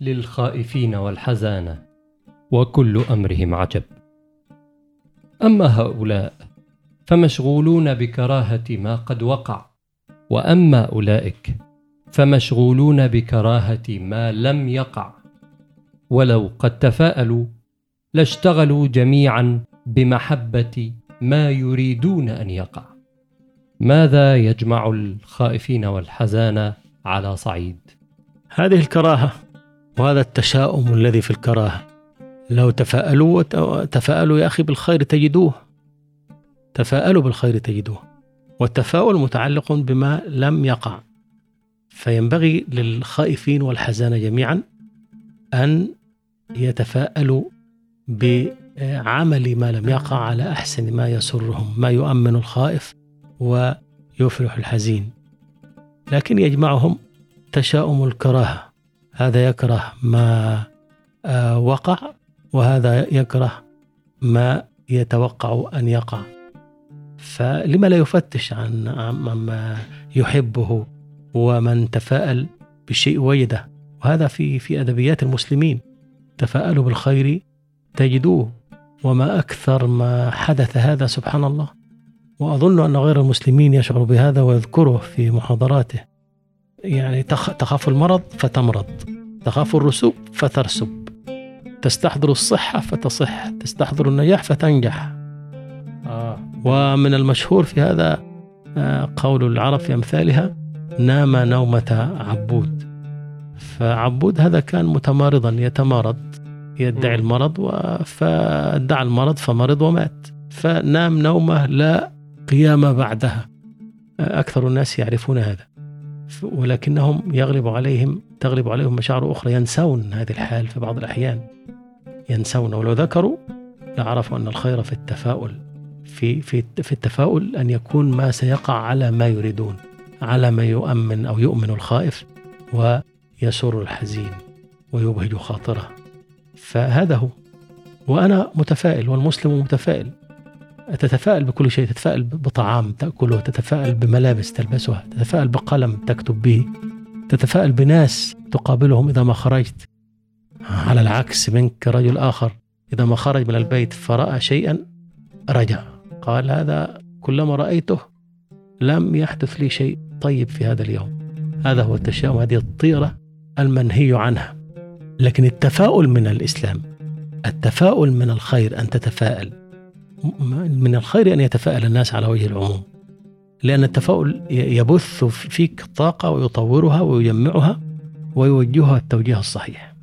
للخائفين والحزانه وكل أمرهم عجب. أما هؤلاء فمشغولون بكراهة ما قد وقع وأما أولئك فمشغولون بكراهة ما لم يقع. ولو قد تفاءلوا لاشتغلوا جميعا بمحبة ما يريدون أن يقع. ماذا يجمع الخائفين والحزانه على صعيد؟ هذه الكراهة وهذا التشاؤم الذي في الكراهة. لو تفاءلوا تفاءلوا يا أخي بالخير تجدوه. تفاءلوا بالخير تجدوه. والتفاؤل متعلق بما لم يقع. فينبغي للخائفين والحزان جميعا أن يتفاءلوا بعمل ما لم يقع على أحسن ما يسرهم ما يؤمن الخائف ويفرح الحزين. لكن يجمعهم تشاؤم الكراهة. هذا يكره ما آه، وقع وهذا يكره ما يتوقع أن يقع. فلما لا يفتش عن ما يحبه ومن تفاءل بالشيء وجده وهذا في في أدبيات المسلمين تفاءلوا بالخير تجدوه. وما أكثر ما حدث هذا سبحان الله. وأظن أن غير المسلمين يشعر بهذا ويذكره في محاضراته. يعني تخاف المرض فتمرض تخاف الرسوب فترسب تستحضر الصحة فتصح تستحضر النجاح فتنجح. آه. ومن المشهور في هذا آه، قول العرب في أمثالها نام نومة عبود. فعبود هذا كان متمارضا يتمارض يدعي المرض فادعى المرض فمرض ومات. فنام نومة لا قيام بعدها. أكثر الناس يعرفون هذا. ولكنهم يغلب عليهم تغلب عليهم مشاعر أخرى ينسون هذه الحال في بعض الأحيان. ينسون ولو ذكروا لعرفوا أن الخير في التفاؤل في في في التفاؤل أن يكون ما سيقع على ما يريدون على ما يؤمن أو يؤمن الخائف ويسر الحزين ويبهج خاطره. فهذا هو. وأنا متفائل والمسلم متفائل. تتفائل بكل شيء تتفائل بطعام تأكله تتفائل بملابس تلبسها تتفائل بقلم تكتب به تتفائل بناس تقابلهم إذا ما خرجت. على العكس منك رجل آخر إذا ما خرج من البيت فرأى شيئا رجع قال هذا كلما رأيته لم يحدث لي شيء طيب في هذا اليوم. هذا هو التشاؤم هذه الطيرة المنهي عنها. لكن التفاؤل من الإسلام التفاؤل من الخير أن تتفائل. من الخير أن يتفائل الناس على وجه العموم. لأن التفاؤل يبث فيك طاقة ويطورها ويجمعها ويوجهها التوجيه الصحيح.